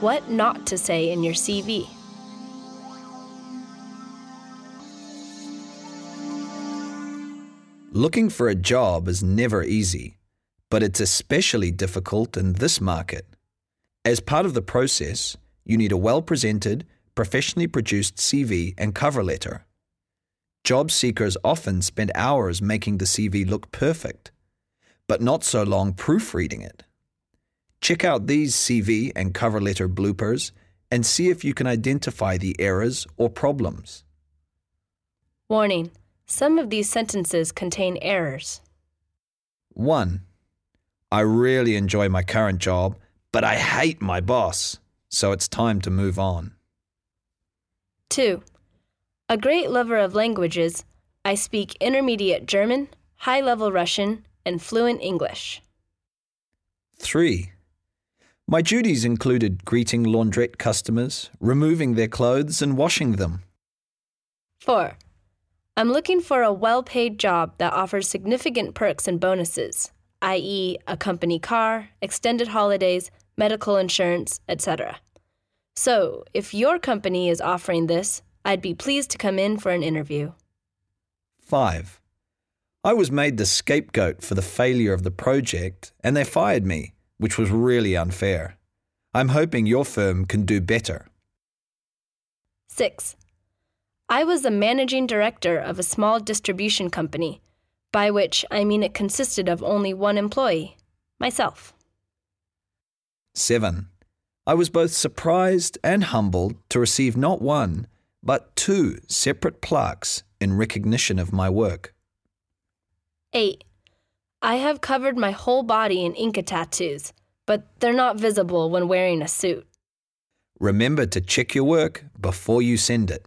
What not to say in your CV. Looking for a job is never easy, but it's especially difficult in this market. As part of the process, you need a well presented, professionally produced CV and cover letter. Job seekers often spend hours making the CV look perfect, but not so long proofreading it. Check out these CV and cover letter bloopers and see if you can identify the errors or problems. Warning some of these sentences contain errors. 1. I really enjoy my current job, but I hate my boss, so it's time to move on. 2. A great lover of languages, I speak intermediate German, high level Russian, and fluent English. 3. My duties included greeting laundrette customers, removing their clothes, and washing them. 4. I'm looking for a well paid job that offers significant perks and bonuses, i.e., a company car, extended holidays, medical insurance, etc. So, if your company is offering this, I'd be pleased to come in for an interview. 5. I was made the scapegoat for the failure of the project, and they fired me, which was really unfair. I'm hoping your firm can do better. 6. I was the managing director of a small distribution company, by which I mean it consisted of only one employee myself. 7. I was both surprised and humbled to receive not one, but two separate plaques in recognition of my work. 8. I have covered my whole body in Inca tattoos, but they're not visible when wearing a suit. Remember to check your work before you send it.